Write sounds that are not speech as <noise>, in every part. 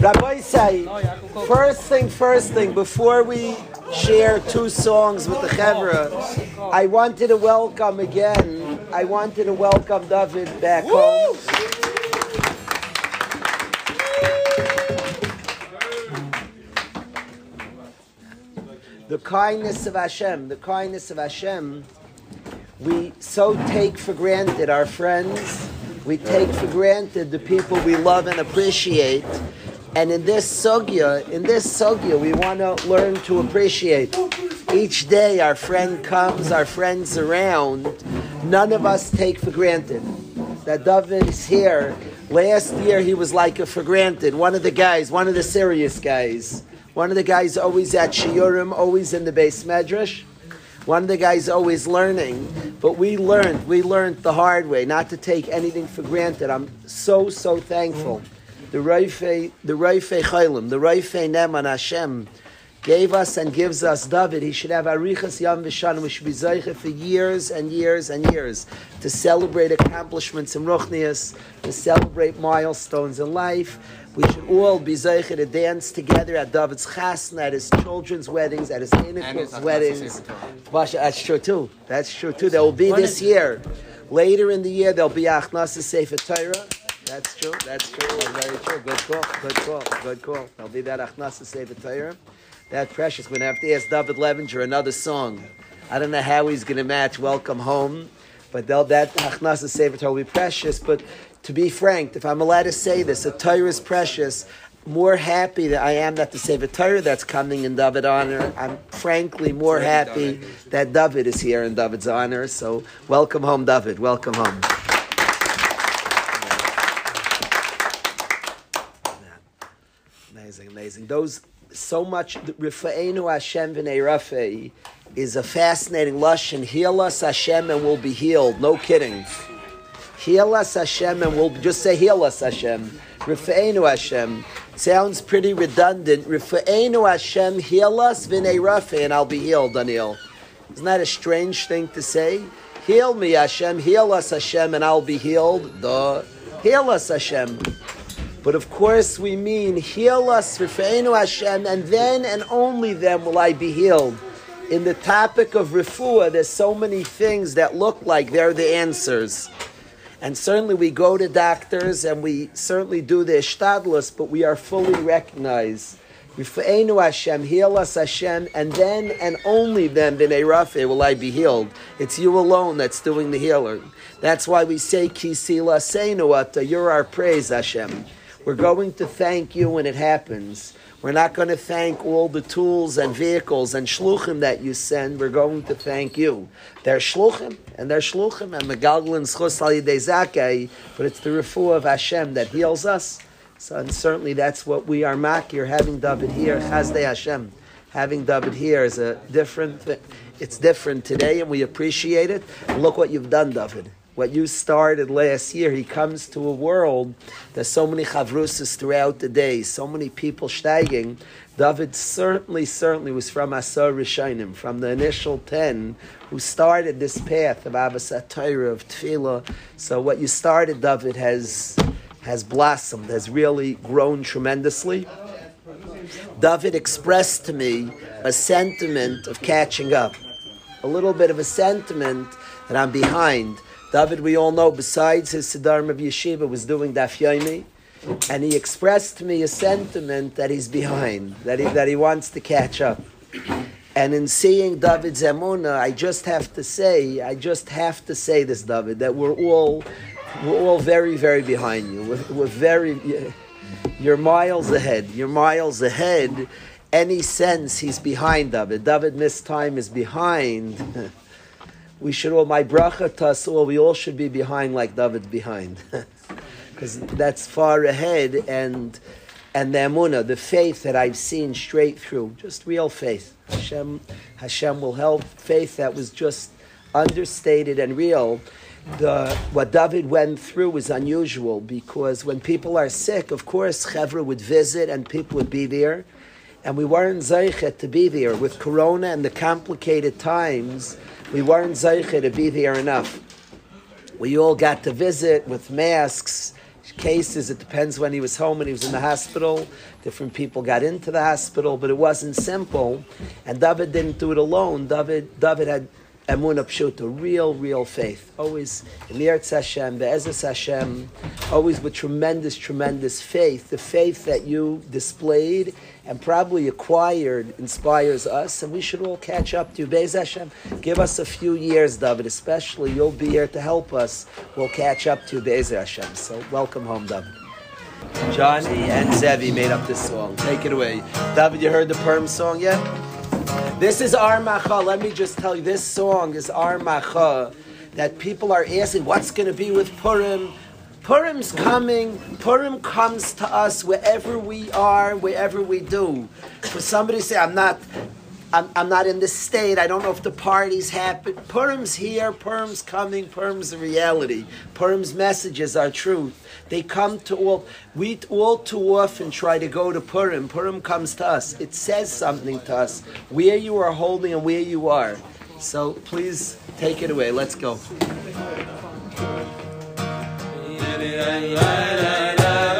Rabbi say, first thing, first thing, before we share two songs with the Chevra, I wanted to welcome again, I wanted to welcome David back home. The kindness of Hashem, the kindness of Hashem, we so take for granted our friends, we take for granted the people we love and appreciate. And in this sugya, in this sugya, we want to learn to appreciate. Each day our friend comes, our friend's around. None of us take for granted that David is here. Last year he was like a for granted. One of the guys, one of the serious guys. One of the guys always at Shiurim, always in the beis medrash. One of the guys always learning. But we learned, we learned the hard way, not to take anything for granted. I'm so, so thankful the Raifei, the Raifei Chaylim, the Raifei Neman Hashem, gave us and gives us David. He should have Arichas Yam Vishan, we should be Zeicha for years and years and years to celebrate accomplishments in Ruchnias, to celebrate milestones in life. We should all be Zeicha to dance together at David's Chasna, at his children's weddings, at his Enikel's weddings. That's true too. That's true too. There will be this year. Later in the year, there'll be Achnasa Sefer Torah. That's true. That's true. That's very true. Good call. Good call. Good call. There'll be that Achnasa Sefer Torah. That precious. We're to have to ask David Levinger another song. I don't know how he's going to match Welcome Home, but that Achnasa Sefer Torah will be precious. But to be frank, if I'm allowed to say this, a Torah is precious. More happy that I am that the Sefer Torah that's coming in David honor. I'm frankly more happy that David is here in David's honor. So welcome home, David. Welcome home. Amazing. Those so much Rifa'enu Hashem v'nei is a fascinating lashon. Heal us Hashem and we'll be healed. No kidding. Heal us Hashem and we'll just say heal us Hashem. Rifa'enu Hashem sounds pretty redundant. Rifa'enu Hashem heal us v'nei and I'll be healed. Daniel, isn't that a strange thing to say? Heal me Hashem, heal us Hashem and I'll be healed. Duh. Heal us Hashem. But of course, we mean heal us, Rifeinu Hashem, and then and only then will I be healed. In the topic of refuah, there's so many things that look like they're the answers. And certainly we go to doctors and we certainly do the ishtadlus, but we are fully recognized. Rifeinu Hashem, heal us Hashem, and then and only then, b'nei Rafe, will I be healed. It's you alone that's doing the healing. That's why we say, Kisila Seinuata, you're our praise, Hashem. We're going to thank you when it happens. We're not going to thank all the tools and vehicles and shluchim that you send. We're going to thank you. They're shluchim, and they're shluchim, and megalglin schus zakei, but it's the refuah of Hashem that heals us. So, and certainly that's what we are makir, having David here, chazdei Hashem. Having David here is a different thing. It's different today, and we appreciate it. Look what you've done, David what you started last year, he comes to a world. There's so many chavrusas throughout the day, so many people steiging. David certainly, certainly was from Asar Rishainim, from the initial ten who started this path of Torah, of Tefillah. So what you started, David, has has blossomed, has really grown tremendously. David expressed to me a sentiment of catching up, a little bit of a sentiment that I'm behind. David, we all know, besides his Siddharm of Yeshiva, was doing Daf Yomi, and he expressed to me a sentiment that he's behind, that he, that he wants to catch up. And in seeing David Zemuna, I just have to say, I just have to say this, David, that we're all, we're all very, very behind you. We're, we're very, you're miles ahead. You're miles ahead. Any sense he's behind David. David missed time is behind. <laughs> we should all, my bracha to us we all should be behind like David's behind. <laughs> Because that's far ahead and and the emunah, the faith that I've seen straight through, just real faith. Hashem, Hashem will help. Faith that was just understated and real. The, what David went through was unusual because when people are sick, of course, Chevra would visit and people would be there. And we weren't zeichet to be there. With Corona and the complicated times, we weren't zeiche to be there enough. We all got to visit with masks cases. It depends when he was home, and he was in the hospital. Different people got into the hospital, but it wasn't simple. And David didn't do it alone. David, David had Emunah Pshuta, real, real faith. Always Emirtz Hashem, Be'ezus Hashem, always with tremendous, tremendous faith. The faith that you displayed and probably acquired inspires us, and we should all catch up to. Be'ez Hashem, give us a few years, David, especially. You'll be here to help us. We'll catch up to Be'ez Hashem. So welcome home, David. Johnny and Zevi made up this song. Take it away. David, you heard the Purim song yet? This is Ar Macha. Let me just tell you, this song is Ar Macha. That people are asking, what's going to be with Purim? Purim's coming. Purim comes to us wherever we are, wherever we do. For somebody say, I'm not, I'm, I'm not in this state. I don't know if the party's happen. Purim's here. Purim's coming. Purim's reality. Purim's messages are truth. They come to all. We all too often try to go to Purim. Purim comes to us. It says something to us where you are holding and where you are. So please take it away. Let's go. لا لا لا لا لا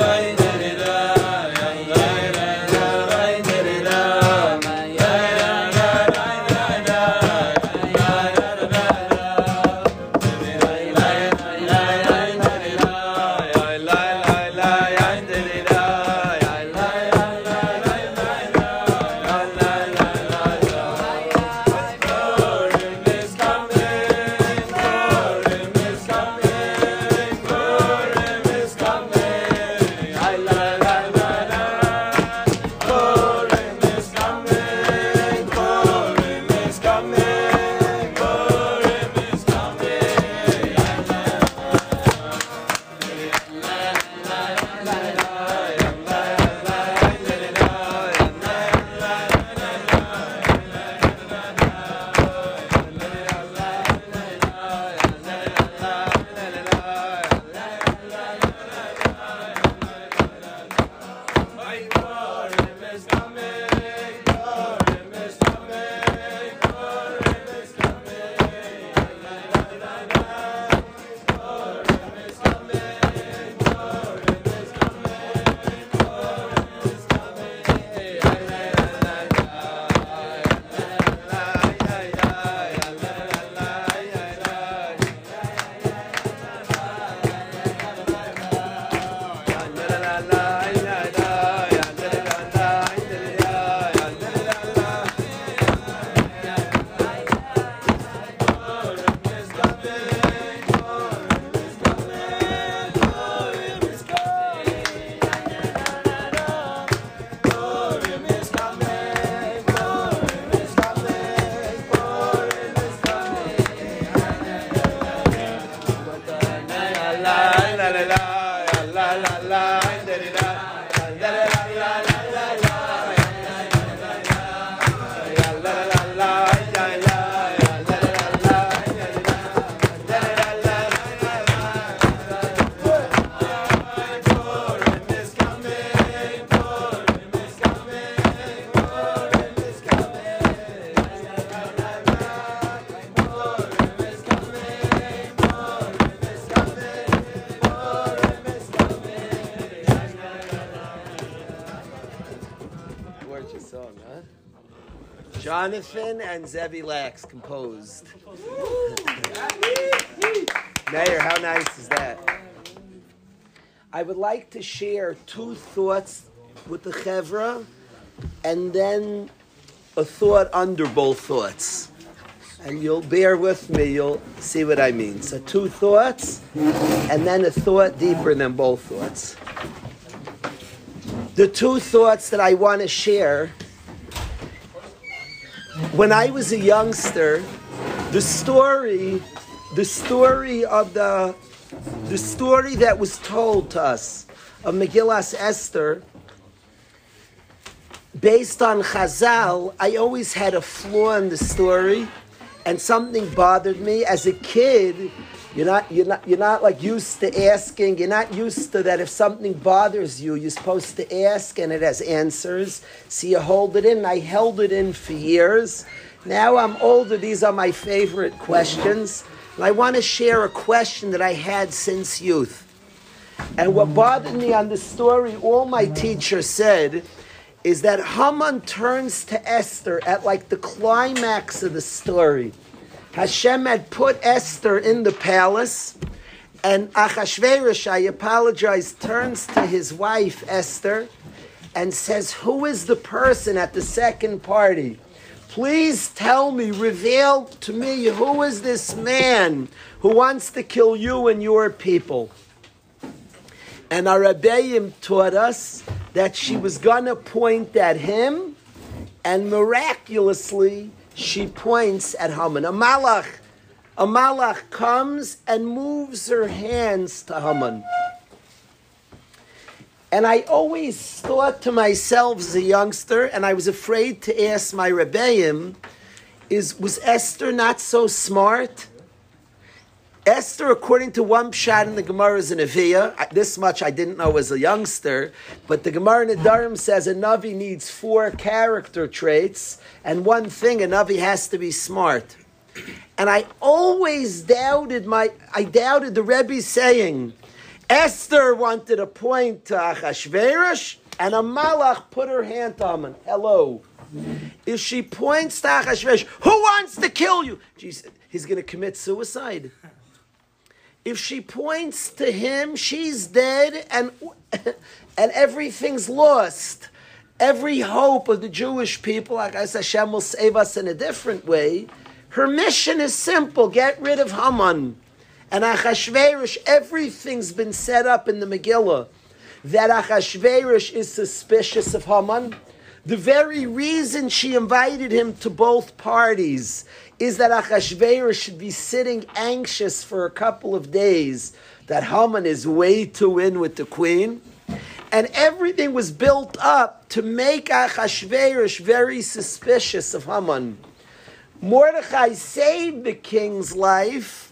Jonathan and Zevi Lax composed. Mayor, how nice is that? I would like to share two thoughts with the Chevra and then a thought under both thoughts. And you'll bear with me, you'll see what I mean. So, two thoughts and then a thought deeper than both thoughts. The two thoughts that I want to share when I was a youngster, the story, the story of the, the story that was told to us of Megillas Esther, based on Chazal, I always had a flaw in the story, and something bothered me as a kid. You're not, you're not, you're not like used to asking. You're not used to that. If something bothers you, you're supposed to ask, and it has answers. So you hold it in. I held it in for years. Now I'm older. These are my favorite questions. And I want to share a question that I had since youth. And what bothered me on the story, all my teacher said, is that Haman turns to Esther at like the climax of the story. Hashem had put Esther in the palace, and Achashverosh, I apologize, turns to his wife Esther and says, Who is the person at the second party? Please tell me, reveal to me, who is this man who wants to kill you and your people? And our Rebbeim taught us that she was going to point at him, and miraculously, she points at Haman. A malach, a malach comes and moves her hands to Haman. And I always thought to myself as a youngster, and I was afraid to ask my Rebbeim, is was Esther not so smart? Esther, according to one pshat in the Gemara, is an Aviyah. This much I didn't know as a youngster, but the Gemara in Nedarim says a Navi needs four character traits, and one thing, a Navi has to be smart. And I always doubted my, I doubted the Rebbe saying, Esther wanted to point to Achashverosh, and a malach put her hand on him. Hello. If she points to Achashverosh, who wants to kill you? Jesus, he's going to commit suicide. If she points to him, she's dead and, <laughs> and everything's lost. Every hope of the Jewish people, like I said, Hashem will save us in a different way. Her mission is simple get rid of Haman. And Achashverosh, everything's been set up in the Megillah that Achashverosh is suspicious of Haman. The very reason she invited him to both parties is that Achashverosh should be sitting anxious for a couple of days that Haman is way to win with the queen. And everything was built up to make Achashverosh very suspicious of Haman. Mordechai saved the king's life,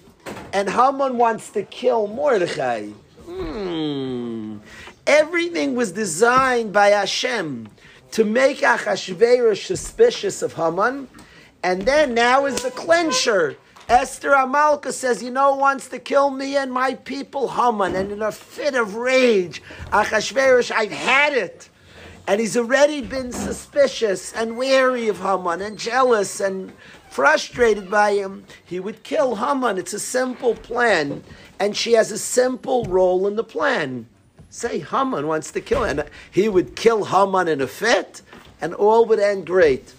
and Haman wants to kill Mordechai. Hmm. Everything was designed by Hashem to make Achashverosh suspicious of Haman and then now is the clincher. Esther Amalka says, You know, wants to kill me and my people, Haman. And in a fit of rage, Achashverosh, I've had it. And he's already been suspicious and wary of Haman and jealous and frustrated by him. He would kill Haman. It's a simple plan. And she has a simple role in the plan. Say Haman wants to kill him. He would kill Haman in a fit, and all would end great.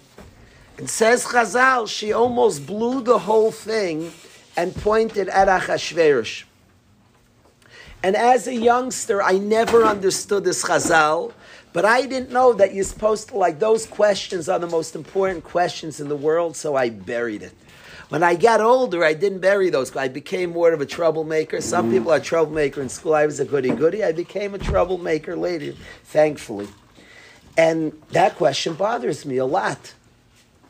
It says Chazal, she almost blew the whole thing and pointed at Achashverosh. And as a youngster, I never understood this Chazal, but I didn't know that you're supposed to, like, those questions are the most important questions in the world, so I buried it. When I got older, I didn't bury those. I became more of a troublemaker. Some people are troublemaker in school. I was a goody goody. I became a troublemaker later, thankfully. And that question bothers me a lot.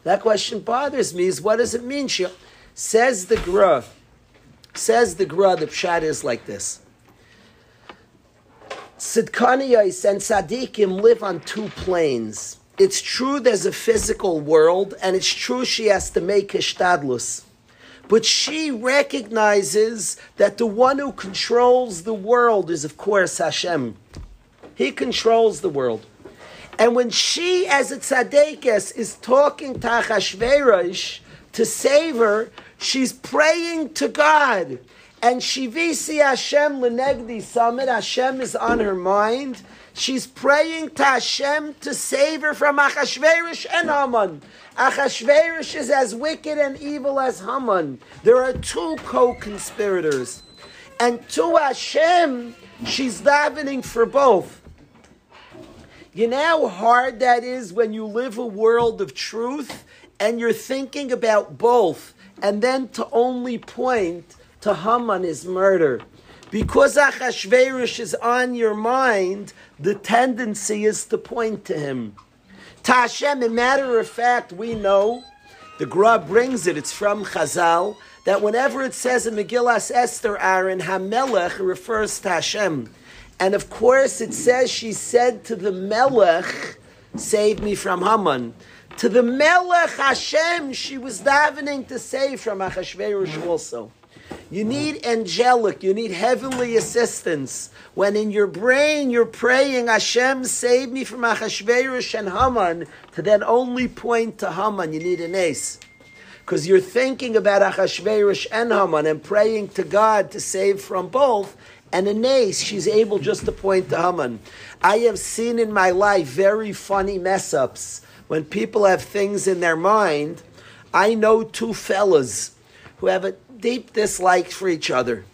That question bothers me. Is what does it mean? She says the Gra. Says the Gra. The pshat is like this. Sidkaniyos and Sadiqim live on two planes. It's true there's a physical world, and it's true she has to make hishtadlus. But she recognizes that the one who controls the world is, of course, Hashem. He controls the world. And when she, as a tzaddikus, is talking to Achashverosh to save her, she's praying to God. And Shivisi Hashem Lenegdi Summit, Hashem is on her mind. She's praying to Hashem to save her from Achashverosh and Haman. Achashverosh is as wicked and evil as Haman. There are two co-conspirators. And to Hashem, she's davening for both. You know how hard that is when you live a world of truth and you're thinking about both, and then to only point to Haman murder. Because Achashverosh is on your mind, the tendency is to point to him. To Hashem, a matter of fact, we know, the Gra brings it, it's from Chazal, that whenever it says in Megillas Esther, Aaron, Hamelech refers to Hashem. And of course, it says she said to the Melech, Save me from Haman. To the Melech Hashem, she was davening to save from Achashverosh also. You need angelic, you need heavenly assistance. When in your brain you're praying, Hashem, save me from Achashverosh and Haman, to then only point to Haman, you need an ace. Because you're thinking about Achashverosh and Haman and praying to God to save from both, and ace, she's able just to point to Haman. I have seen in my life very funny mess ups when people have things in their mind. I know two fellas who have a deep dislike for each other.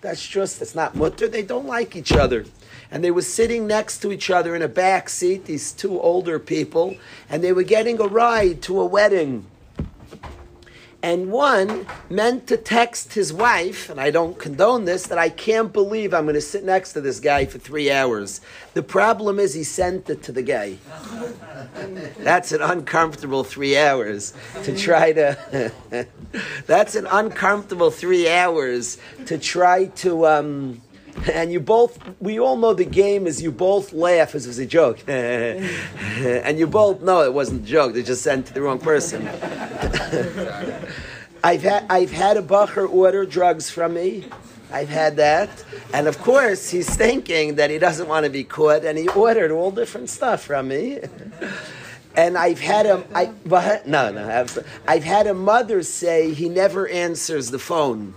That's just, it's not mutter, they don't like each other. And they were sitting next to each other in a back seat, these two older people, and they were getting a ride to a wedding and one meant to text his wife, and I don't condone this, that I can't believe I'm going to sit next to this guy for three hours. The problem is he sent it to the guy. <laughs> That's an uncomfortable three hours to try to. <laughs> that's an uncomfortable three hours to try to. Um, <laughs> and you both, we all know the game is you both laugh as it was a joke. <laughs> and you both know it wasn't a joke, they just sent to the wrong person. <laughs> I've had, I've had a bacher order drugs from me. I've had that. And of course, he's thinking that he doesn't want to be caught, and he ordered all different stuff from me. and I've had I, no, no, I've had a mother say he never answers the phone.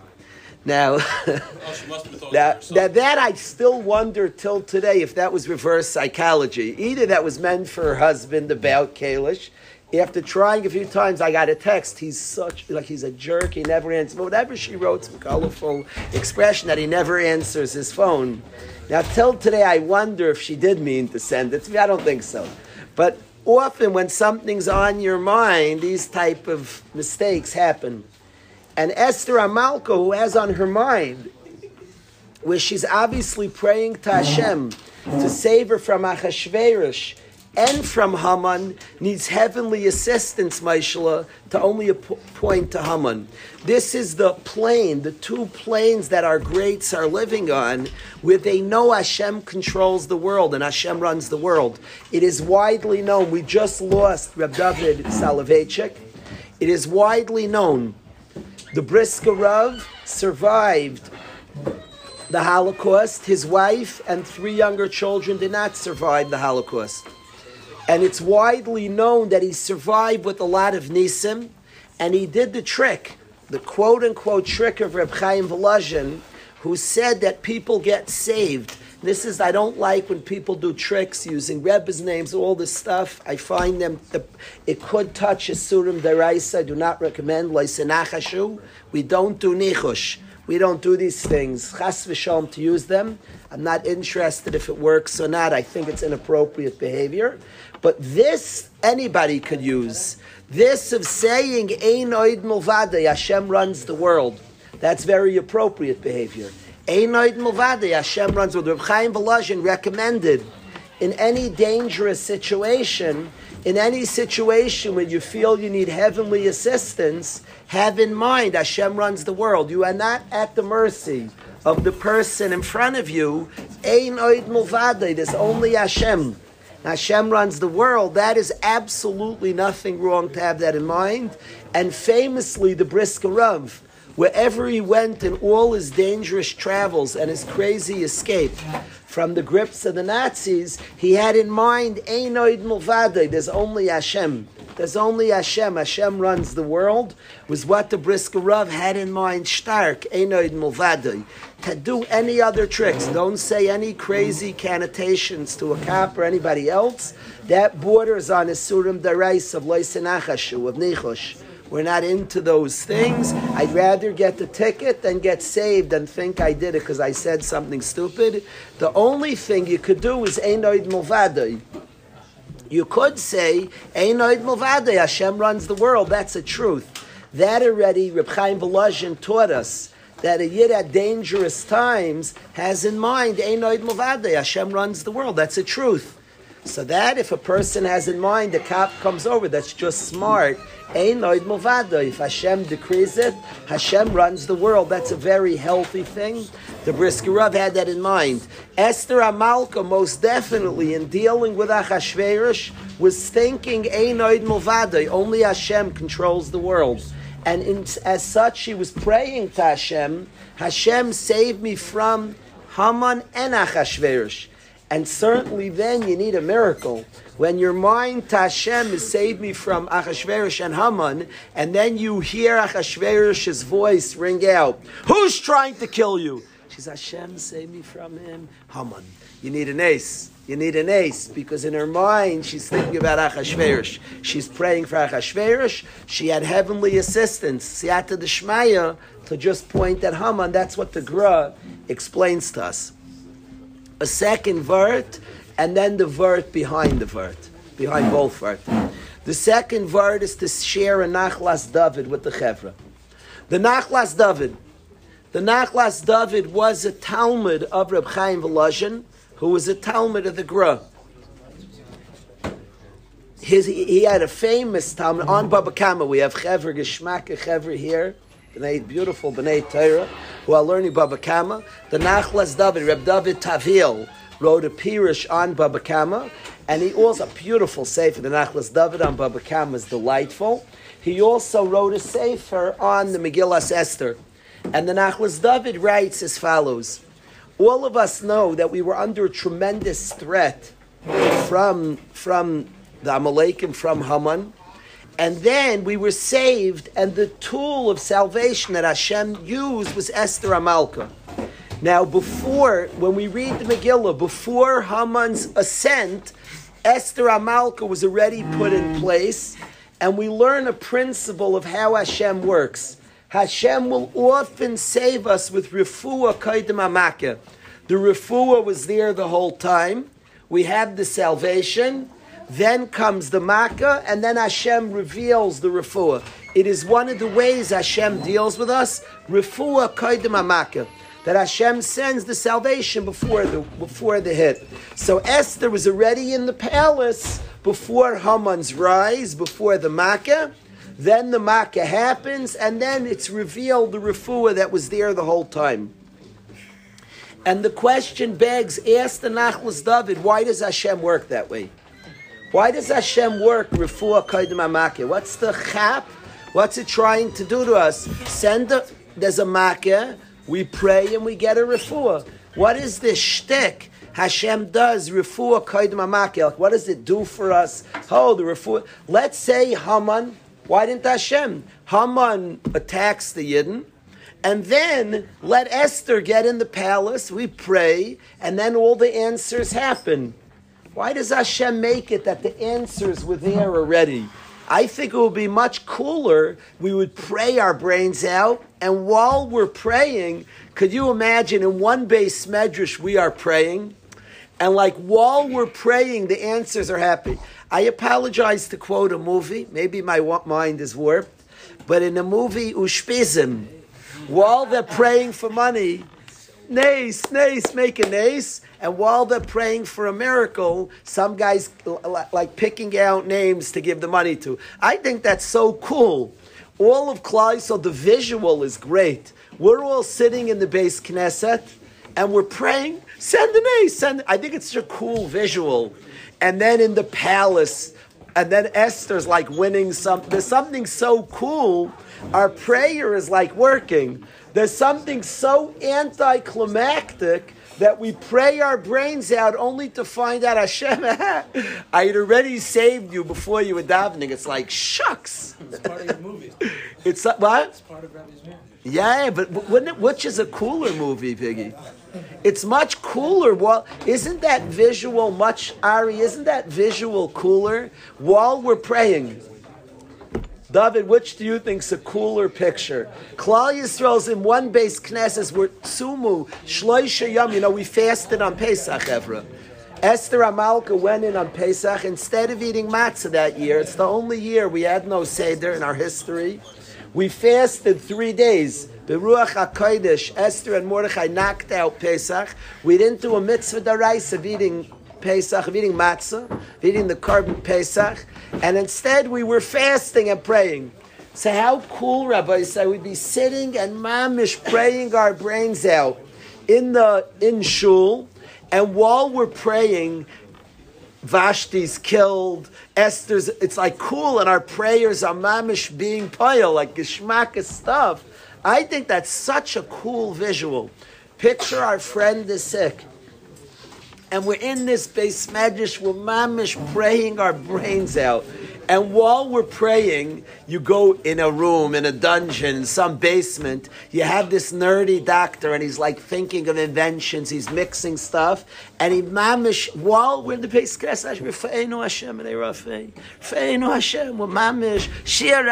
Now, oh, <laughs> now, now, that I still wonder till today if that was reverse psychology. Either that was meant for her husband about Kalish. After trying a few times, I got a text. He's such like he's a jerk. He never answers. Whatever she wrote, some colorful expression that he never answers his phone. Now, till today, I wonder if she did mean to send it to me. I don't think so. But often, when something's on your mind, these type of mistakes happen. And Esther Amalka, who has on her mind, where she's obviously praying to Hashem to save her from Achashverosh and from Haman, needs heavenly assistance, Maishla, to only point to Haman. This is the plane, the two planes that our greats are living on, where they know Hashem controls the world and Hashem runs the world. It is widely known. We just lost Reb David Soloveitchik. It is widely known the Brisker Rav survived the Holocaust. His wife and three younger children did not survive the Holocaust. And it's widely known that he survived with a lot of nisim, and he did the trick, the quote unquote trick of Reb Chaim Volozhin, who said that people get saved this is, I don't like when people do tricks using Rebbe's names, all this stuff. I find them, the, it could touch a surim deraisa. I do not recommend. We don't do nichush. We don't do these things. Chas v'shalom to use them. I'm not interested if it works or not. I think it's inappropriate behavior. But this, anybody could use. This of saying, Ein oid mulvade, Hashem runs the world. That's very appropriate behavior. Einoid Mulvadi, Hashem runs with Reb Chaim Volozhin recommended in any dangerous situation, in any situation where you feel you need heavenly assistance, have in mind Hashem runs the world. You are not at the mercy of the person in front of you. Einoid Mulvadi, there's only Hashem. Hashem runs the world. That is absolutely nothing wrong to have that in mind. And famously, the Brisker Rav, Wherever he went in all his dangerous travels and his crazy escape from the grips of the Nazis, he had in mind, Einoid Mulvade, there's only Hashem. There's only Hashem. Hashem runs the world. Was what the Brisker Rav had in mind. Stark, Einoid Mulvade. To do any other tricks. Don't say any crazy connotations to a cop or anybody else. That borders on a Surim Darais of Loisenachashu, of Nichosh. We're not into those things. I'd rather get the ticket than get saved and think I did it because I said something stupid. The only thing you could do is Einoid Mulvadai. You could say, Einoid Mulvadai, Hashem runs the world. That's a truth. That already, Reb Chaim Volozhin taught us that a yid at dangerous times has in mind, Einoid Mulvadai, Hashem runs the world. That's a truth. So that if a person has in mind, the cop comes over, that's just smart. If Hashem decrees it, Hashem runs the world. That's a very healthy thing. The Brisker Rav had that in mind. Esther Amalka, most definitely, in dealing with Achashverosh, was thinking Einoid Movadai. Only Hashem controls the world. And in, as such, she was praying to Hashem, Hashem, save me from Haman and Achashverosh. And certainly then you need a miracle. When your mind to Hashem is save me from Achashverosh and Haman, and then you hear Achashverosh's voice ring out, Who's trying to kill you? She says, Hashem, save me from him. Haman. You need an ace. You need an ace because in her mind she's thinking about Achashverosh. She's praying for Achashverosh. She had heavenly assistance, Siyata Deshmaya, to just point at Haman. That's what the Gra explains to us. A second vert, and then the vert behind the vert, behind both vert. The second vert is to share a Nachlas David with the Chevra. The Nachlas David the Nachlas David was a Talmud of Reb Chaim Volozhin, who was a Talmud of the Gra. His, he had a famous Talmud on Baba Kama. We have Chever Geshmaka Chever here, B'nai, beautiful B'nai Torah, who are learning Baba Kama. The Nachlas David, Reb David Tavil, wrote a Pirish on Baba Kama, and he also a beautiful sefer. The Nachlas David on Baba Kama is delightful. He also wrote a sefer on the Megillas Esther. And the Nachlas David writes as follows All of us know that we were under a tremendous threat from, from the Amalekim, from Haman. And then we were saved, and the tool of salvation that Hashem used was Esther Amalka. Now, before, when we read the Megillah, before Haman's ascent, Esther Amalka was already put in place, and we learn a principle of how Hashem works. Hashem will often save us with refuah kaidim amaka. The refuah was there the whole time. We have the salvation. Then comes the makkah, and then Hashem reveals the refuah. It is one of the ways Hashem deals with us. Refuah kaidim amaka. That Hashem sends the salvation before the before the hit. So Esther was already in the palace before Haman's rise, before the makkah. Then the makkah happens, and then it's revealed the refuah that was there the whole time. And the question begs, ask the Nachlas David, why does Hashem work that way? Why does Hashem work refuah kaidim makkah? What's the chap? What's it trying to do to us? Send a, there's a makkah, we pray and we get a refuah. What is this shtick? Hashem does refuah kaidim makkah. What does it do for us? Oh, the refuah. Let's say Haman why didn't Hashem? Haman attacks the Yidden, and then let Esther get in the palace. We pray, and then all the answers happen. Why does Hashem make it that the answers were there already? I think it would be much cooler. We would pray our brains out, and while we're praying, could you imagine in one beis medrash we are praying, and like while we're praying, the answers are happy. I apologize to quote a movie. Maybe my mind is warped, but in the movie Ushpizim, while they're praying for money, nace, nace, make a nace, and while they're praying for a miracle, some guys like picking out names to give the money to. I think that's so cool. All of Klai, so the visual is great. We're all sitting in the beis Knesset, and we're praying. Send an ace. Send. I think it's a cool visual and then in the palace, and then Esther's like winning something. There's something so cool. Our prayer is like working. There's something so anticlimactic that we pray our brains out only to find out Hashem, <laughs> I had already saved you before you were davening. It's like shucks. It's part of your movie. <laughs> It's uh, what? It's part of Rabbi's movie. Yeah, but it, which is a cooler movie, Piggy? It's much cooler. Well, isn't that visual much, Ari? Isn't that visual cooler while we're praying? David, which do you think's a cooler picture? Klal Yisrael's in one beis Knesset were tzumu shloisha yom. You know, we fasted on Pesach, Evra. Esther Amalka went in on Pesach instead of eating matzah that year. It's the only year we had no seder in our history. We fasted three days. Beruach HaKodesh, Esther and Mordechai knocked out Pesach. We didn't do a mitzvah daraisa of eating Pesach, of eating matzah, of eating the korban Pesach, and instead we were fasting and praying. So how cool, Rabbi said, we'd be sitting and mamish praying our brains out in the in shul, and while we're praying, Vashti's killed, Esther's, it's like cool, and our prayers are mamish being pile, like geschmack stuff. I think that's such a cool visual. Picture our friend is sick. And we're in this beis medrash, we're mamish praying our brains out. And while we're praying, you go in a room, in a dungeon, in some basement. You have this nerdy doctor, and he's like thinking of inventions. He's mixing stuff, and he mamish while we're in the base Hashem, Hashem, and Rafei, Feinu Hashem, we're mamish Shir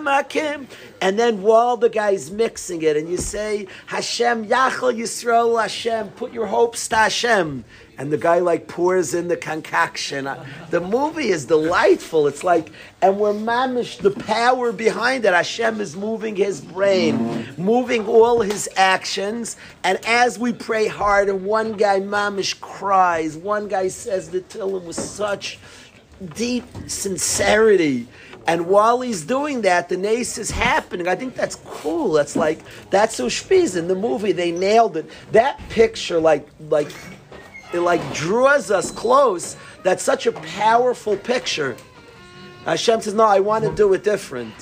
mi Kim. And then while the guy's mixing it, and you say Hashem Yachal Yisrael Hashem, put your hopes to Hashem and the guy like pours in the concoction. Uh, the movie is delightful. It's like, and we're mamish the power behind it. Hashem is moving his brain, moving all his actions, and as we pray hard, and one guy mamish cries, one guy says the Tillim with such deep sincerity. And while he's doing that, the nace is happening. I think that's cool. That's like that's Ushpizin the movie. They nailed it. That picture, like like it like draws us close. That's such a powerful picture. Hashem says, No, I want to do it different.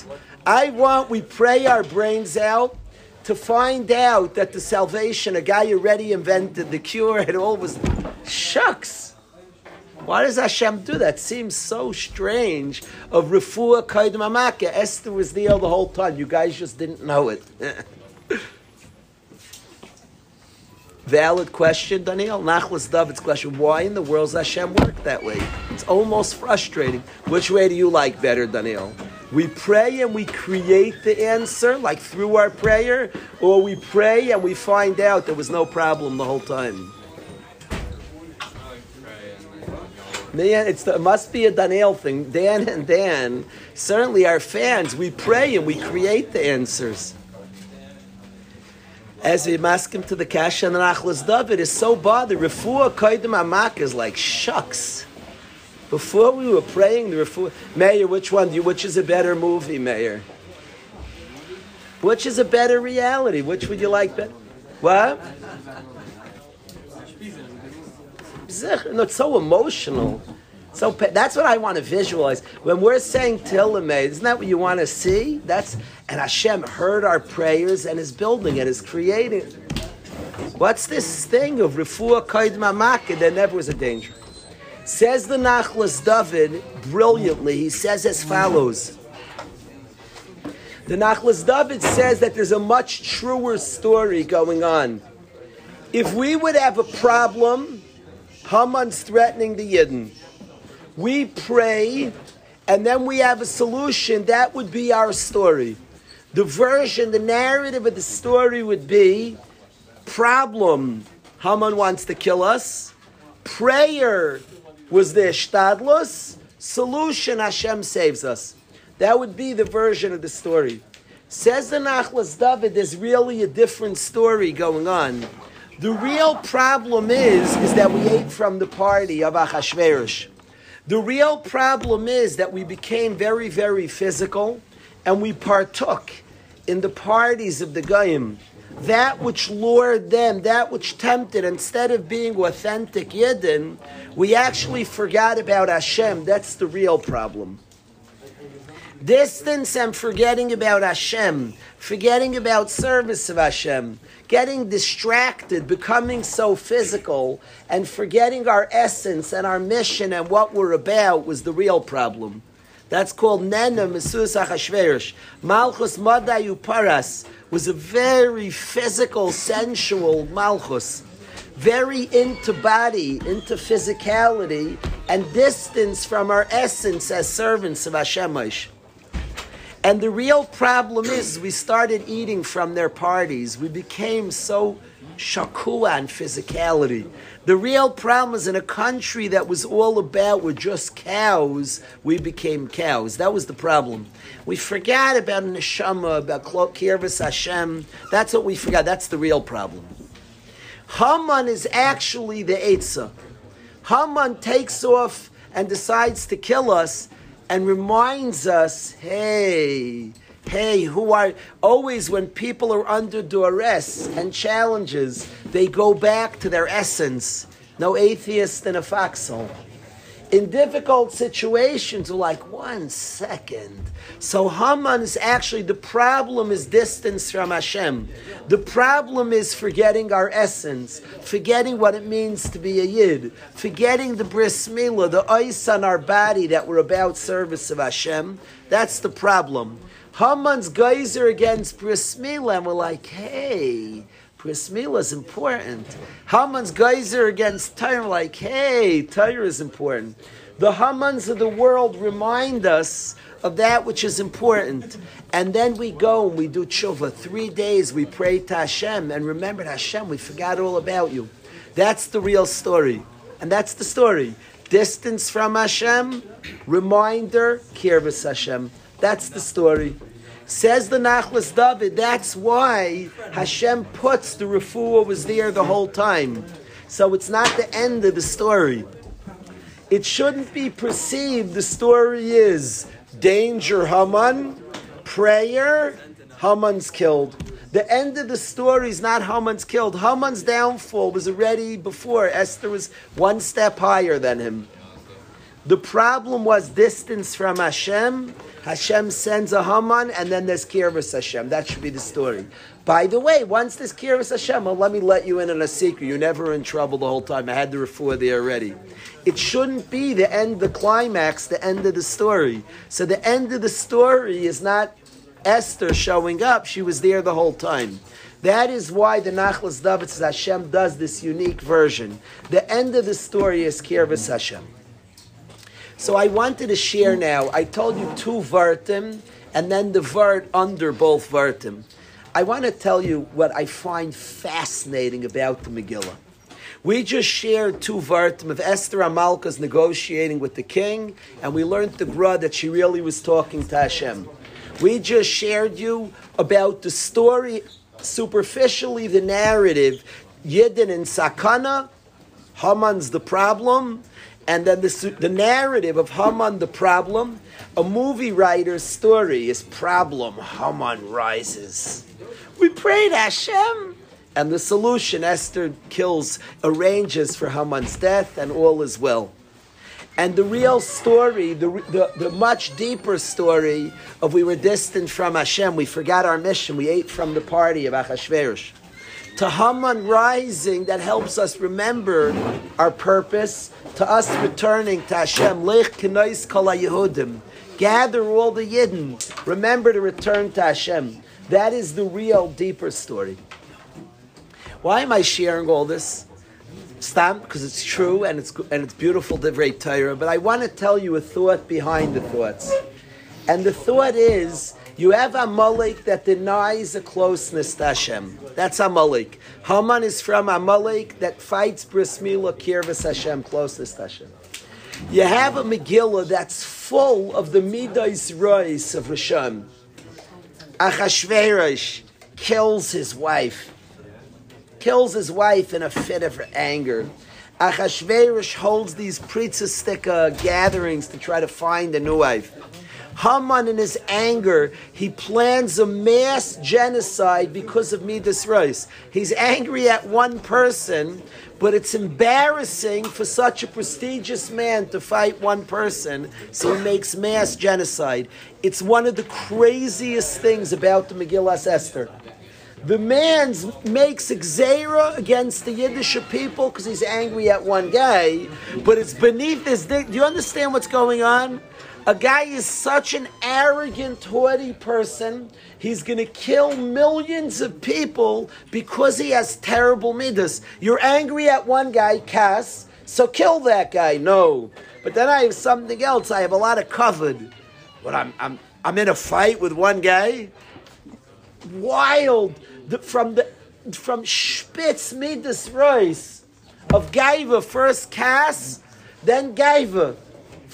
I want, we pray our brains out to find out that the salvation, a guy already invented the cure, it all was shucks. Why does Hashem do that? Seems so strange. Of refuah kaidim amaka, Esther was there the whole time. You guys just didn't know it. <laughs> Valid question, Daniel. Nachlas David's question. Why in the world does Hashem work that way? It's almost frustrating. Which way do you like better, Daniel? We pray and we create the answer, like through our prayer, or we pray and we find out there was no problem the whole time. Man, it's the, it must be a Daniel thing. Dan and Dan, certainly our fans, we pray and we create the answers as we ask him to the cash and Achlas David is so bothered. Refuah Kaidim Amak is like shucks. Before we were praying the Refuah, Mayor, which one? You, which is a better movie, Mayor? Which is a better reality? Which would you like better? What? No, it's so emotional. So that's what I want to visualize. When we're saying Tehillim, isn't that what you want to see? That's and Hashem heard our prayers and is building it, is creating. What's this thing of refuah kaid mamak? There never was a danger. Says the Nachlas David brilliantly. He says as follows. The Nachlas David says that there's a much truer story going on. If we would have a problem, Haman's threatening the Yidden we pray, and then we have a solution. That would be our story. The version, the narrative of the story would be problem. Haman wants to kill us. Prayer was the shtadlus. Solution, Hashem saves us. That would be the version of the story. Says the Nachlas David, there's really a different story going on. The real problem is, is that we ate from the party of Achashverosh. The real problem is that we became very, very physical and we partook in the parties of the Goyim. That which lured them, that which tempted, instead of being authentic Yidden, we actually forgot about Hashem. That's the real problem. Distance and forgetting about Hashem, forgetting about service of Hashem, getting distracted, becoming so physical, and forgetting our essence and our mission and what we're about was the real problem. That's called Nena Mesus Achashverosh. Malchus Madayu Paras was a very physical, sensual Malchus. Very into body, into physicality, and distance from our essence as servants of Hashemish. And the real problem is we started eating from their parties. We became so shakua and physicality. The real problem is in a country that was all about were just cows, we became cows. That was the problem. We forgot about neshama, about kirvas Hashem. That's what we forgot. That's the real problem. Haman is actually the Eitzah. Haman takes off and decides to kill us and reminds us, hey, hey, who are always when people are under duress and challenges, they go back to their essence. No atheist in a foxhole. In difficult situations, we're like, one second. So Haman is actually, the problem is distance from Hashem. The problem is forgetting our essence, forgetting what it means to be a Yid, forgetting the bris milah, the ice on our body that we're about service of Hashem. That's the problem. Haman's geyser against bris milah, and we're like, hey, Bris is important. Haman's gzeira against Tyre, like, hey, Tyre is important. The Hamans of the world remind us of that which is important. And then we go and we do tshuva. Three days we pray to Hashem and remember Hashem, we forgot all about you. That's the real story. And that's the story. Distance from Hashem, reminder, kirvus Hashem. That's the story. Says the Nachlas David, that's why Hashem puts the refuah was there the whole time. So it's not the end of the story. It shouldn't be perceived the story is danger Haman, prayer, Haman's killed. The end of the story is not Haman's killed. Haman's downfall was already before. Esther was one step higher than him. The problem was distance from Hashem Hashem sends a Haman, and then there's Kirvus Hashem. That should be the story. By the way, once there's Kirvus Hashem, well, let me let you in on a secret. You're never in trouble the whole time. I had the refuah there already. It shouldn't be the end, the climax, the end of the story. So the end of the story is not Esther showing up. She was there the whole time. That is why the Nachlas David says Hashem does this unique version. The end of the story is Kirvus Hashem. So I wanted to share now. I told you two vertim and then the vert under both vertim. I want to tell you what I find fascinating about the Megillah. We just shared two vertim of Esther Amalka's negotiating with the king, and we learned the gra that she really was talking to Hashem. We just shared you about the story, superficially the narrative, Yidden and Sakana, Haman's the problem, and then the, the narrative of Haman the problem, a movie writer's story is problem, Haman rises. We prayed Hashem. And the solution, Esther kills, arranges for Haman's death, and all is well. And the real story, the, the, the, much deeper story of we were distant from Hashem, we forgot our mission, we ate from the party of Achashverosh to Haman rising that helps us remember our purpose, to us returning to Hashem. Lech kenois kol Yehudim. Gather all the Yidden. Remember to return to Hashem. That is the real, deeper story. Why am I sharing all this? Stam, because it's true and it's and it's beautiful, Divrei Torah. But I want to tell you a thought behind the thoughts, and the thought is you have Amalek that denies a closeness to Hashem. That's Amalek. Haman is from Amalek that fights bris milah kirvus Hashem, closeness to Hashem. You have a Megillah that's full of the Midas Rois of Rishon. Achashverosh kills his wife. Kills his wife in a fit of anger. Achashverosh holds these pritzistika gatherings to try to find a new wife. Haman, in his anger, he plans a mass genocide because of Midas Rice. He's angry at one person, but it's embarrassing for such a prestigious man to fight one person, so he makes mass genocide. It's one of the craziest things about the Megillah Esther. The man makes gzeira against the Yiddish people because he's angry at one guy, but it's beneath his. Do you understand what's going on? A guy is such an arrogant, haughty person, he's going to kill millions of people because he has terrible midas. You're angry at one guy, Cass, so kill that guy. No. But then I have something else. I have a lot of covered. But I'm, I'm, I'm in a fight with one guy. Wild. The, from the from Spitz Midas Royce of Gaiva, first Cass, then Gaiva.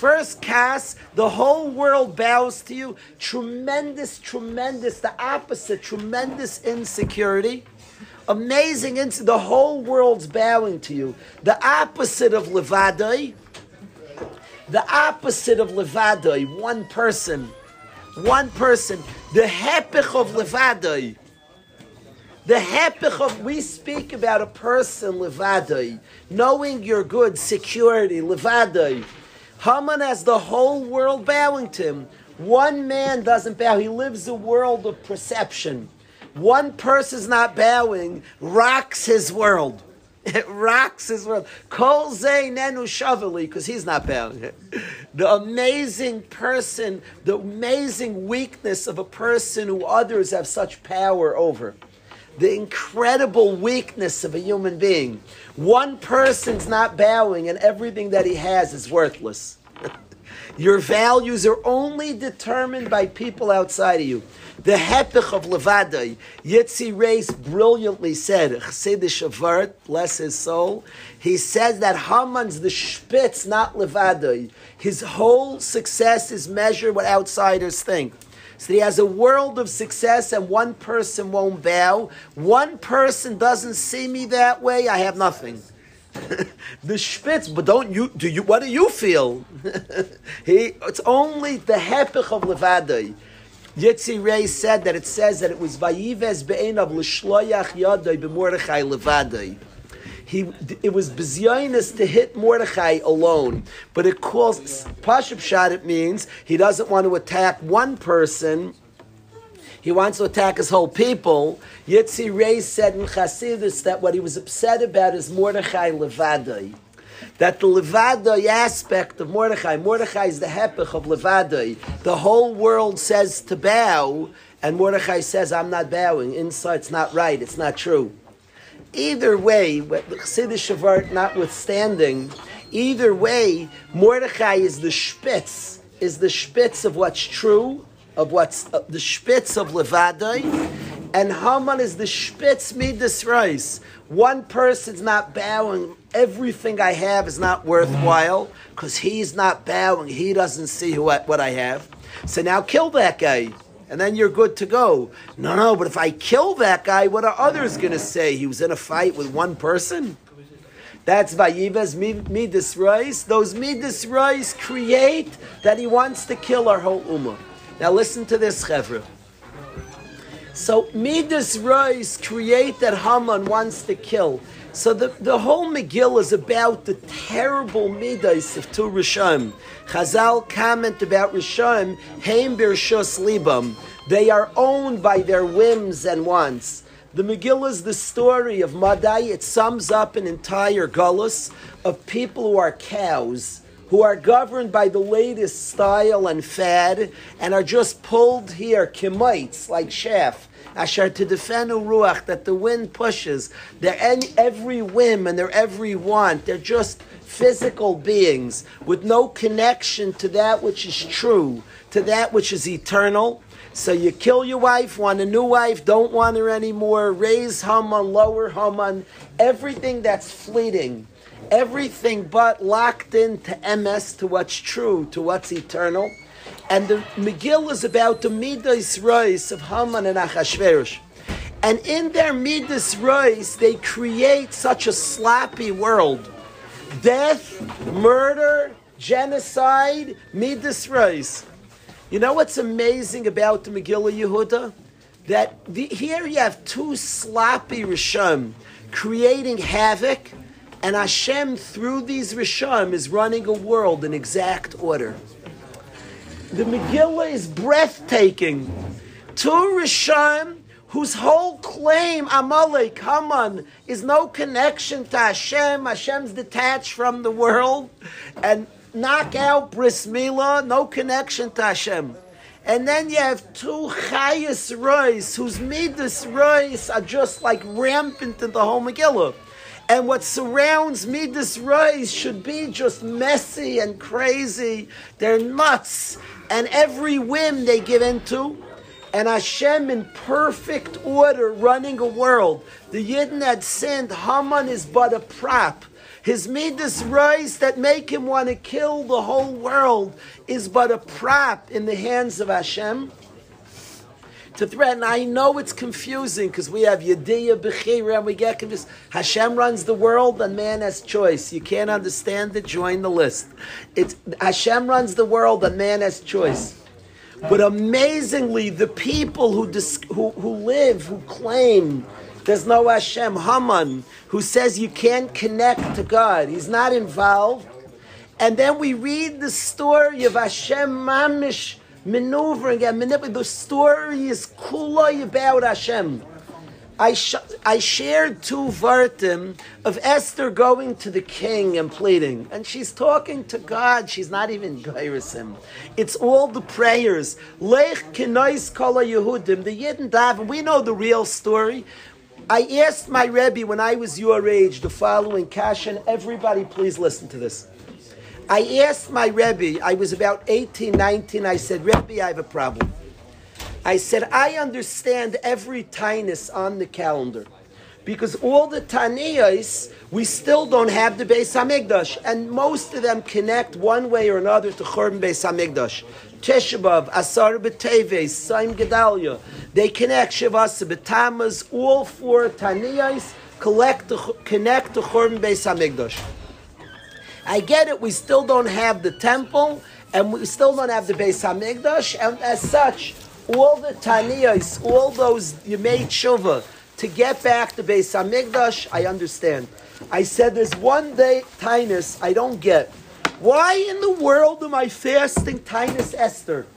First Cass, the whole world bows to you. Tremendous, tremendous, the opposite, tremendous insecurity. Amazing, ins- the whole world's bowing to you. The opposite of Levadai, the opposite of Levadai, one person, one person, the hepich of Levadai. The hepich of we speak about a person levadai, knowing your good security levadai. Haman has the whole world bowing to him. One man doesn't bow; he lives a world of perception. One person's not bowing rocks his world. <laughs> It rocks his world. Kol nenu shaveli, because he's not bowing. <laughs> The amazing person, the amazing weakness of a person who others have such power over. The incredible weakness of a human being. One person's not bowing and everything that he has is worthless. <laughs> Your values are only determined by people outside of you. The Hepich of Levadai, Yitzi Reis brilliantly said, Chassid Shavart, bless his soul, he says that Haman's the Spitz, not Levadai. His whole success is measured what outsiders think. So he has a world of success and one person won't bow. One person doesn't see me that way, I have nothing. <laughs> the spitz, but don't you do you what do you feel? <laughs> he it's only the hepich of levadai. Yitzi Ray said that it says that it was Vayives Be'enav L'shloyach Yadai B'Mordechai Levadai. He, it was bezyonis to hit Mordechai alone, but it calls Pashab Shad. It means he doesn't want to attack one person. He wants to attack his whole people. Yitzi Ray said in Chassidus that what he was upset about is Mordechai Levadai that the Levadai aspect of Mordechai, Mordechai is the hepech of Levadai. The whole world says to bow, and Mordechai says, I'm not bowing. Inside, it's not right, it's not true. Either way, Chassidus Shavart notwithstanding, either way, Mordechai is the spitz, is the spitz of what's true, of what's uh, the spitz of Levadai, and Haman is the spitz midas rice. One person's not bowing everything I have is not worthwhile because he's not bowing. He doesn't see what, what I have. So now kill that guy. And then you're good to go. No, no, but if I kill that guy, what are others going to say? He was in a fight with one person? That's Vayivas Midas Rice. Those Midas Rice create that he wants to kill our whole Ummah. Now listen to this, Chevra. So Midas Rice create that Haman wants to kill. So the, the whole Megillah is about the terrible midas of two Rishon. Chazal comment about Rishon, Heim Birshus Libam. They are owned by their whims and wants. The Megillah is the story of Madai. It sums up an entire gullus of people who are cows, who are governed by the latest style and fad, and are just pulled here, kimites, like chaff Asher to defend ruach that the wind pushes. Their every whim and their every want. They're just physical beings with no connection to that which is true, to that which is eternal. So you kill your wife, want a new wife, don't want her anymore, raise Haman, lower Haman, everything that's fleeting, everything but locked into MS, to what's true, to what's eternal. And the Megillah is about the Midas Reis of Haman and Achashverosh. And in their Midas Reis, they create such a sloppy world. Death, murder, genocide, Midas Reis. You know what's amazing about the Megillah Yehuda? That the, here you have two sloppy Risham creating havoc, and Hashem, through these Risham, is running a world in exact order. The Megillah is breathtaking. Two Rishon whose whole claim, Amalek, Haman, is no connection to Hashem. Hashem's detached from the world. And knock out Bris Milah, no connection to Hashem. And then you have two Chayas Rois, whose Midas Rois are just like rampant in the whole Megillah. And what surrounds Midas Rois should be just messy and crazy. They're nuts and every whim they give into, and Hashem in perfect order running a world. The Yidden had sinned, Haman is but a prop. His midas rise that make him want to kill the whole world is but a prop in the hands of Hashem to threaten. I know it's confusing because we have Yediyah Bechira and we get confused. Hashem runs the world and man has choice. You can't understand it, join the list. It's Hashem runs the world and man has choice. But amazingly, the people who, dis, who, who live, who claim There's no Hashem. Haman, who says you can't connect to God, he's not involved. And then we read the story of Hashem Mamish maneuvering and manipulating. The story is kulay about Hashem. I, sh- I shared two vartim of Esther going to the king and pleading, and she's talking to God. She's not even him. It's all the prayers. Lech kenois kala Yehudim. The Yidden daven. We know the real story. I asked my Rebbe when I was your age the following kashan. Everybody, please listen to this. I asked my Rebbe, I was about 18, 19, I said, Rebbe, I have a problem. I said, I understand every tinus on the calendar. Because all the Taniyas, we still don't have the Beis Hamikdash, and most of them connect one way or another to Churban Beis Hamikdash. Tisha B'Av, Asar B'Teves, Tzom Gedalia, they connect Shavasa B'Tamas, all four Taniyas collect connect to Churban Beis Hamikdash. I get it, we still don't have the temple, and we still don't have the Beis Hamikdash, and as such, all the taniyas, all those made tshuva to get back to Beis Hamikdash, I understand. I said there's one day tinus I don't get. Why in the world am I fasting tinus Esther?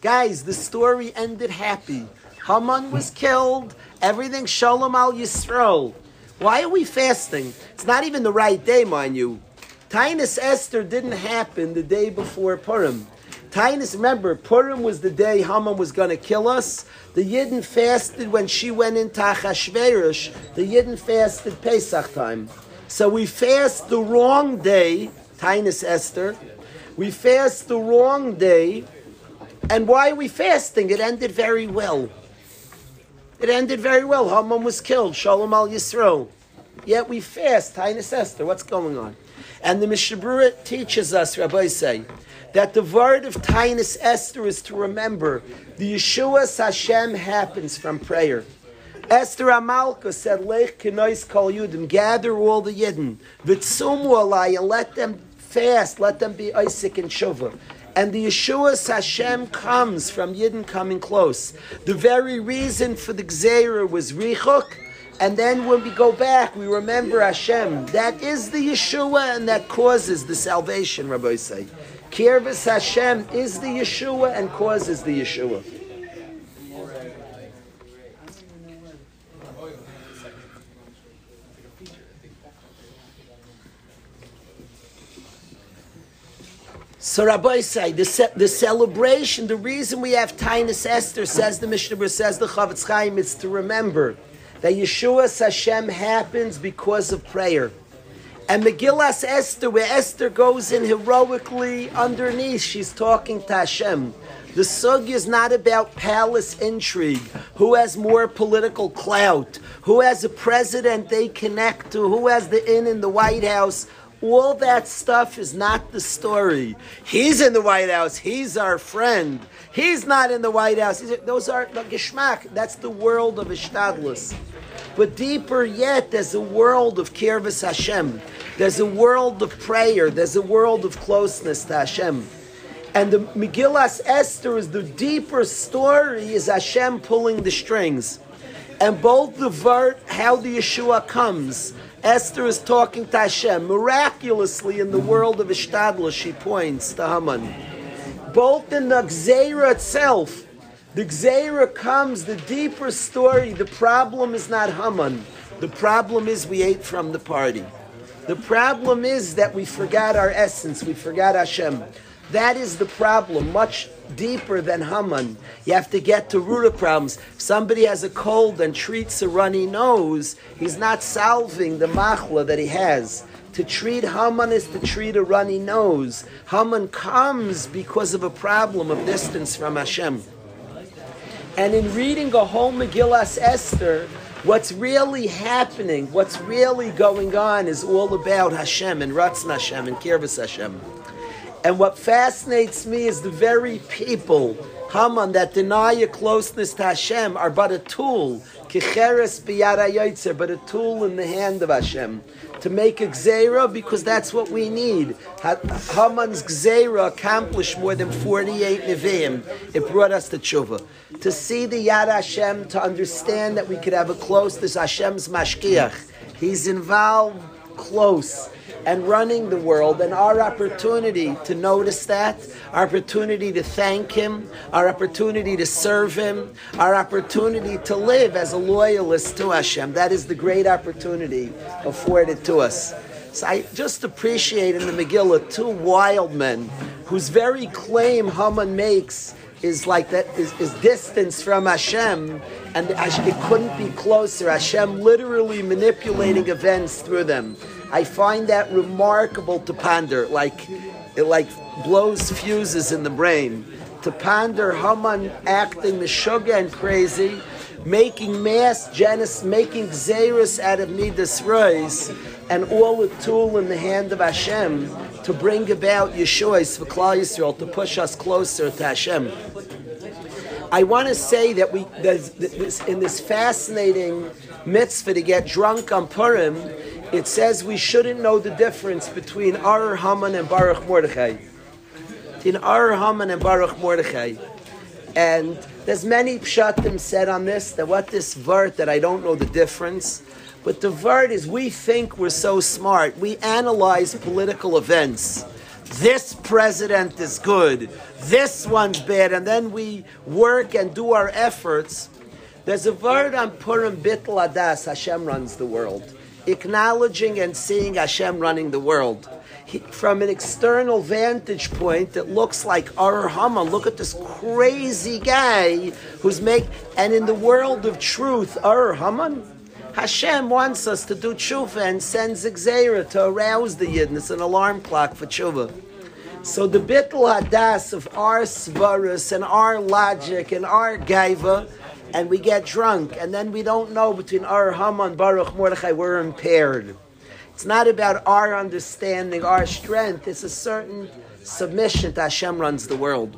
Guys, the story ended happy. Haman was killed. Everything shalom al Yisrael. Why are we fasting? It's not even the right day, mind you. Tinus Esther didn't happen the day before Purim. Tainus, remember, Purim was the day Haman was going to kill us. The Yidden fasted when she went into Achashverosh. The Yidden fasted Pesach time. So we fast the wrong day, Tainus Esther. We fast the wrong day. And why are we fasting? It ended very well. It ended very well. Haman was killed. Shalom al Yisro. Yet we fast, Tainus Esther. What's going on? And the Mishnah Berurah teaches us, Rabbi say, that the word of Tainus Esther is to remember the Yeshua Hashem happens from prayer. Esther Amalka said, Lech kenois kol yudim, gather all the yidden, v'tzumu alai, and let them fast, let them be Isaac and Shuvah. And the Yeshua Hashem comes from Yidden coming close. The very reason for the Gzeira was Richuk, and then when we go back, we remember Hashem. That is the Yeshua, and that causes the salvation, Rabbi say. Kirvis Hashem is the Yeshua and causes the Yeshua. So Rabbi say the, the celebration, the reason we have Tainus Esther, says the Mishnah, says the Chofetz Chaim, it's to remember that Yeshua Hashem happens because of prayer. And Megillas Esther, where Esther goes in heroically underneath, she's talking to Hashem. The sug is not about palace intrigue, who has more political clout, who has a president they connect to, who has the inn in the White House. All that stuff is not the story. He's in the White House. He's our friend. He's not in the White House. Those are the geschmack. That's the world of Ishtadlus. But deeper yet, there's a world of Kirvis Hashem. There's a world of prayer. There's a world of closeness to Hashem. And the Megillas Esther is the deeper story is Hashem pulling the strings. And both the vert, how the Yeshua comes, Esther is talking to Hashem. Miraculously in the world of Ishtadla, she points to Haman. Both in the Gzeira itself, the Gzeira comes, the deeper story, the problem is not Haman. The problem is we ate from the party. The problem is that we forgot our essence, we forgot Hashem. That is the problem, much deeper than Haman. You have to get to root of problems. If somebody has a cold and treats a runny nose, he's not solving the machla that he has. To treat Haman is to treat a runny nose. Haman comes because of a problem of distance from Hashem. And in reading a whole Megillas Esther, What's really happening, what's really going on is all about Hashem and Ratzon Hashem and Kirvis Hashem. And what fascinates me is the very people, Haman, that deny your closeness to Hashem are but a tool, kicheres biyara but a tool in the hand of Hashem. to make a gzera because that's what we need. Haman's gzera accomplished more than 48 nevi'im. It brought us to tshuva. To see the Yad Hashem, to understand that we could have a close, this Hashem's mashkiach. He's involved close and running the world, and our opportunity to notice that, our opportunity to thank Him, our opportunity to serve Him, our opportunity to live as a loyalist to Hashem. That is the great opportunity afforded to us. So I just appreciate in the Megillah two wild men whose very claim Haman makes is like that is, is distance from Hashem, and it couldn't be closer. Hashem literally manipulating events through them. I find that remarkable to ponder, like it like blows fuses in the brain. To ponder Haman acting the sugar and crazy, making mass genus, making Xeris out of Midas Rois, and all the tool in the hand of Hashem to bring about Yeshua's for Klal Yisrael, to push us closer to Hashem. I want to say that we this, in this fascinating mitzvah to get drunk on Purim, it says we shouldn't know the difference between Ar Haman and Baruch Mordechai. In Ar Haman and Baruch Mordechai. And there's many pshatim said on this, that what this vert, that I don't know the difference. But the vert is we think we're so smart. We analyze political events. This president is good. This one's bad. And then we work and do our efforts. There's a word on Purim Bitl Adas, Hashem runs the world acknowledging and seeing Hashem running the world. He, from an external vantage point, it looks like Ar Haman. Look at this crazy guy who's make. And in the world of truth, Ar Haman, Hashem wants us to do tshuva and sends Gzeira to arouse the Yidden. It's an alarm clock for tshuva. So the bittul hadas of our svarus and our logic and our gaiva and we get drunk, and then we don't know between our Haman, Baruch, Mordechai, we're impaired. It's not about our understanding, our strength. It's a certain submission to Hashem runs the world.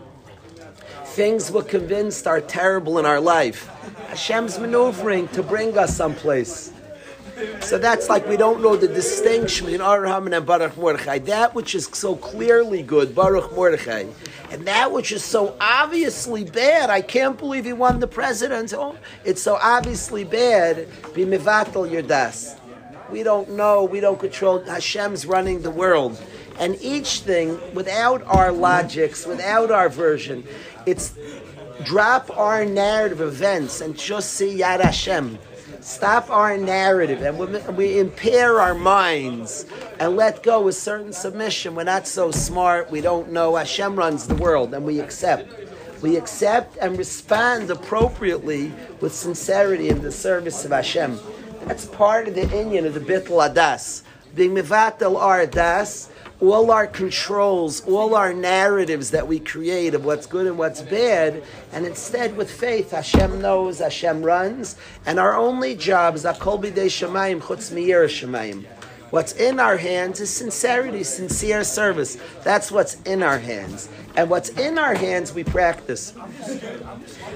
Things we're convinced are terrible in our life. Hashem's maneuvering to bring us someplace. So that's like we don't know the distinction between Arhaman and Baruch Mordechai. That which is so clearly good, Baruch Mordechai, and that which is so obviously bad. I can't believe he won the president. Oh, it's so obviously bad. Be mivatal yerdas. We don't know. We don't control. Hashem's running the world, and each thing without our logics, without our version, it's drop our narrative events and just see Yad Hashem stop our narrative and we, we impair our minds and let go with certain submission. We're not so smart. We don't know. Hashem runs the world and we accept. We accept and respond appropriately with sincerity in the service of Hashem. That's part of the Indian of the Bittul Adas. Being Mivatel Ar Adas all our controls, all our narratives that we create of what's good and what's bad, and instead with faith, Hashem knows, Hashem runs, and our only job is. What's in our hands is sincerity, sincere service. That's what's in our hands. And what's in our hands, we practice.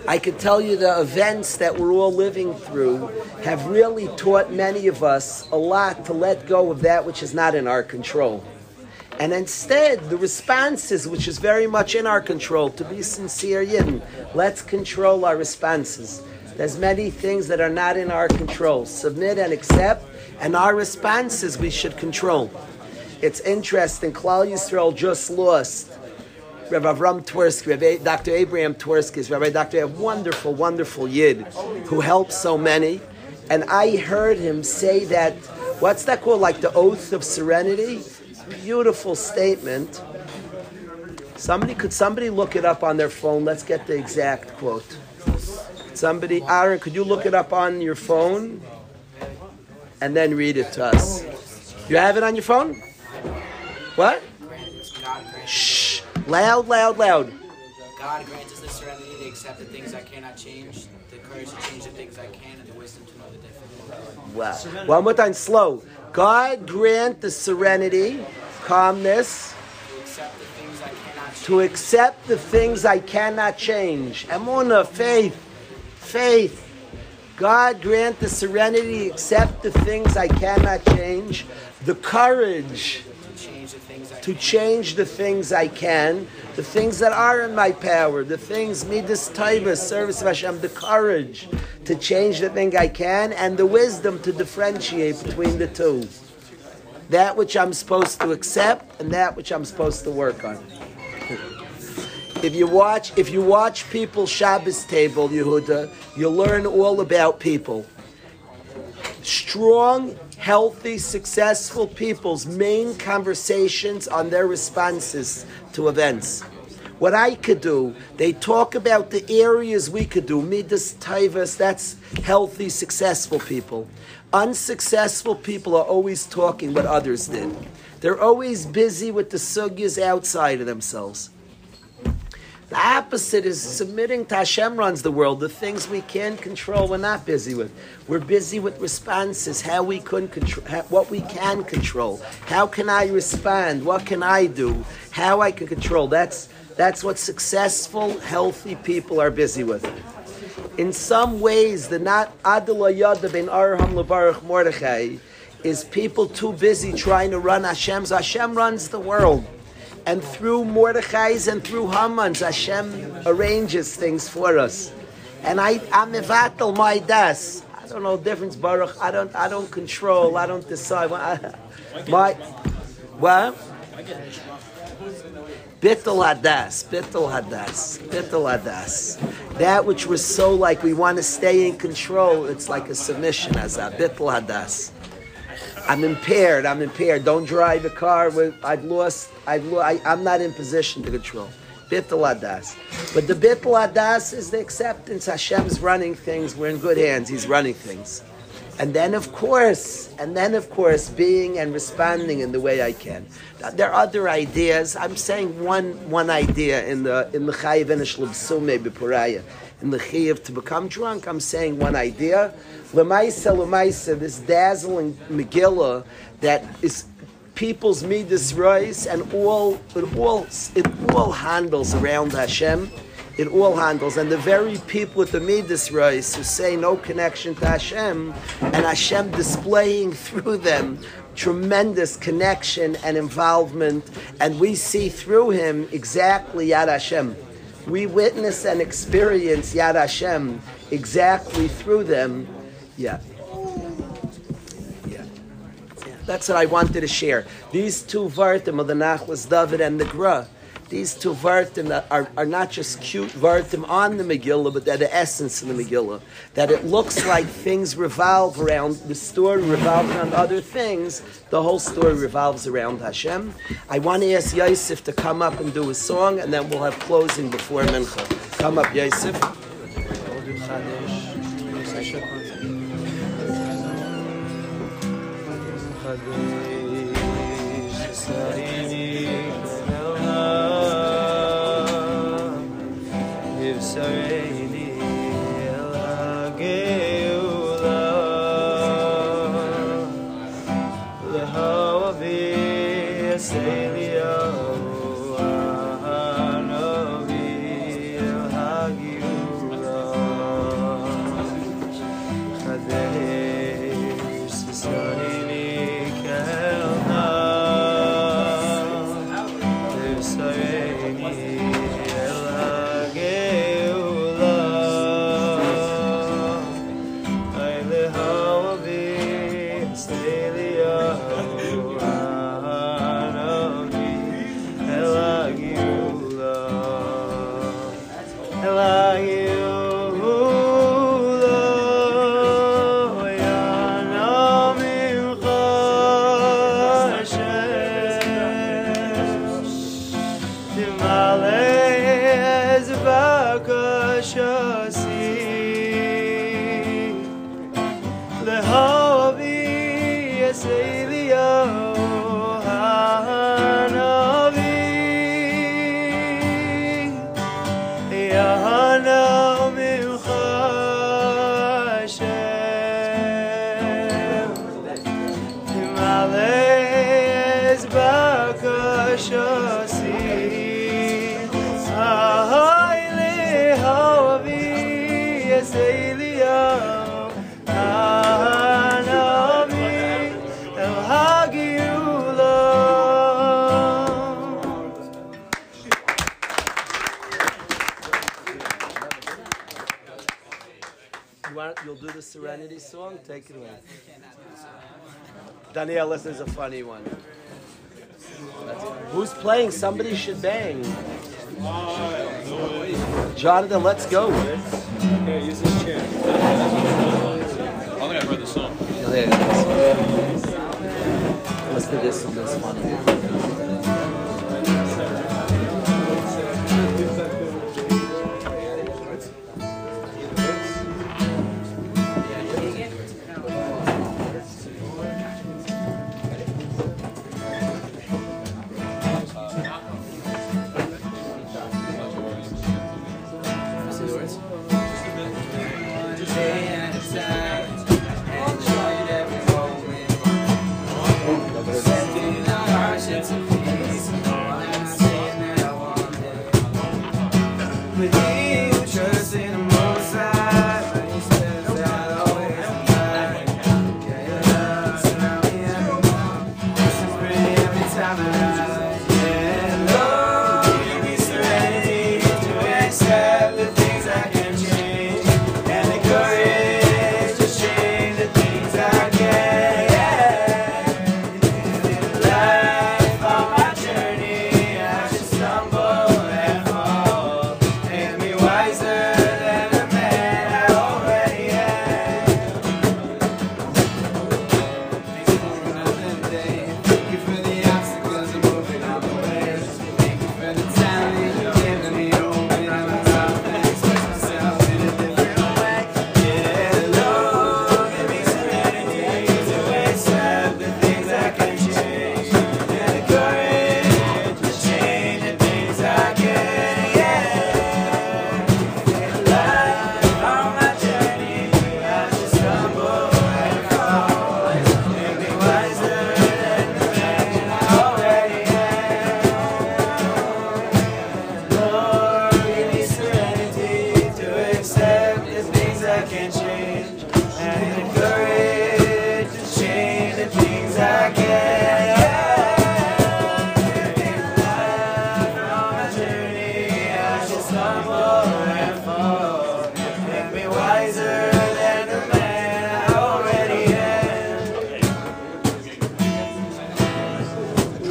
I can tell you the events that we're all living through have really taught many of us a lot to let go of that which is not in our control. And instead, the responses, which is very much in our control, to be sincere Yidden, let's control our responses. There's many things that are not in our control. Submit and accept, and our responses we should control. It's interesting, Klal Yisrael just lost Rabbi Avram Twersky, Rabbi Dr. Abraham Twersky, Rabbi Dr. A wonderful, wonderful Yid who helped so many. And I heard him say that, what's that called, like the oath of serenity? Beautiful statement. Somebody could somebody look it up on their phone. Let's get the exact quote. Somebody, Aaron, could you look it up on your phone and then read it to us? You have it on your phone? What? Shh! Loud, loud, loud. God grants us the serenity to accept the things I cannot change, the courage to change the things I can, and the wisdom to know the difference. Wow. One more time, slow. God grant the serenity, calmness, to accept the things I cannot change. Emuna, faith, faith. God grant the serenity, accept the things I cannot change, the courage change the things I to change the things I can, the things that are in my power, the things midas taibas, service of Hashem, the courage to change the thing I can, and the wisdom to differentiate between the two. That which I'm supposed to accept and that which I'm supposed to work on. If you watch, if you watch people Shabbos table, Yehuda, you learn all about people. Strong, healthy, successful people's main conversations on their responses to events. What I could do, they talk about the areas we could do. Midas Taivas, that's healthy, successful people. Unsuccessful people are always talking what others did. They're always busy with the sugyas outside of themselves. The opposite is submitting to Hashem runs the world. The things we can control, we're not busy with. We're busy with responses, how we can control, what we can control. How can I respond? What can I do? How I can control. That's that's what successful, healthy people are busy with. In some ways, the not Adela Yada ben Arham Lebarach Mordechai is people too busy trying to run Hashem's. Hashem runs the world. And through Mordechai's and through Haman's, Hashem arranges things for us. And I, I'm mevatel my das. I don't know difference, Baruch. I don't, I don't control. I don't decide. I- <laughs> My, what? Bittul hadas, bittul hadas, bittul hadas. That which was so like we want to stay in control, it's like a submission as a bittul hadas. I'm impaired. I'm impaired. Don't drive a car with. I've lost. I've. Lo- I, I'm not in position to control. Bittul. But the bittul adas is the acceptance. Hashem's running things. We're in good hands. He's running things. And then, of course, and then, of course, being and responding in the way I can. Now, There are other ideas. I'm saying one one idea in the in the chayiv and shlubsume b'puraya. In the chayiv to become drunk, I'm saying one idea. Lemaisa, lemaisa, this dazzling Megillah that is people's midas rice and all it all it all handles around Hashem. It all handles, and the very people with the midas rice who say no connection to Hashem, and Hashem displaying <laughs> through them tremendous connection and involvement, and we see through him exactly Yad Hashem. We witness and experience Yad Hashem exactly through them. Yeah. Yeah. That's what I wanted to share. These two vartim of the Nachlas David and the Gra, these two vartim that are, are not just cute vartim on the Megillah, but they're the essence of the Megillah. That it looks like things revolve around, the story revolves around other things, the whole story revolves around Hashem. I want to ask Yosef to come up and do a song, and then we'll have closing before Mincha. Come up, Yosef. Shasi, Daniel, this is a funny one. Who's playing? Somebody should bang. Jonathan, let's go. Yeah, use this chair. I think I've heard the song. Listen to this one, this funny.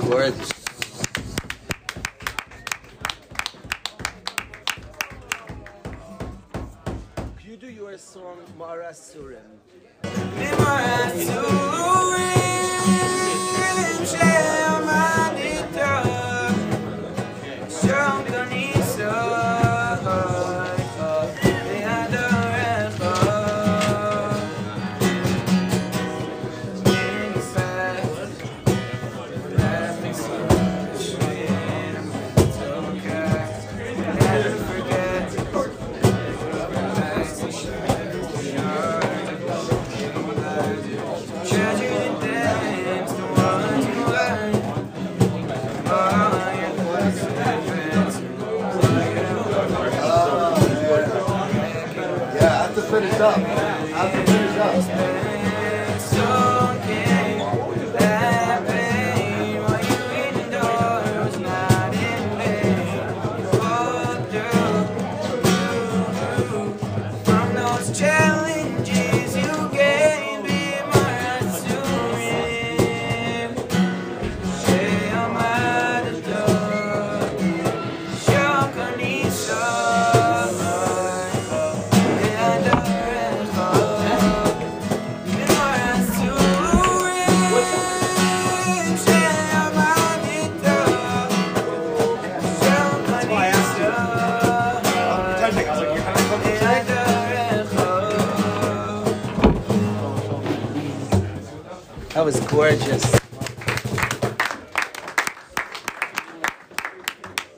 Gorgeous. You do your song Mara Surim. Gorgeous.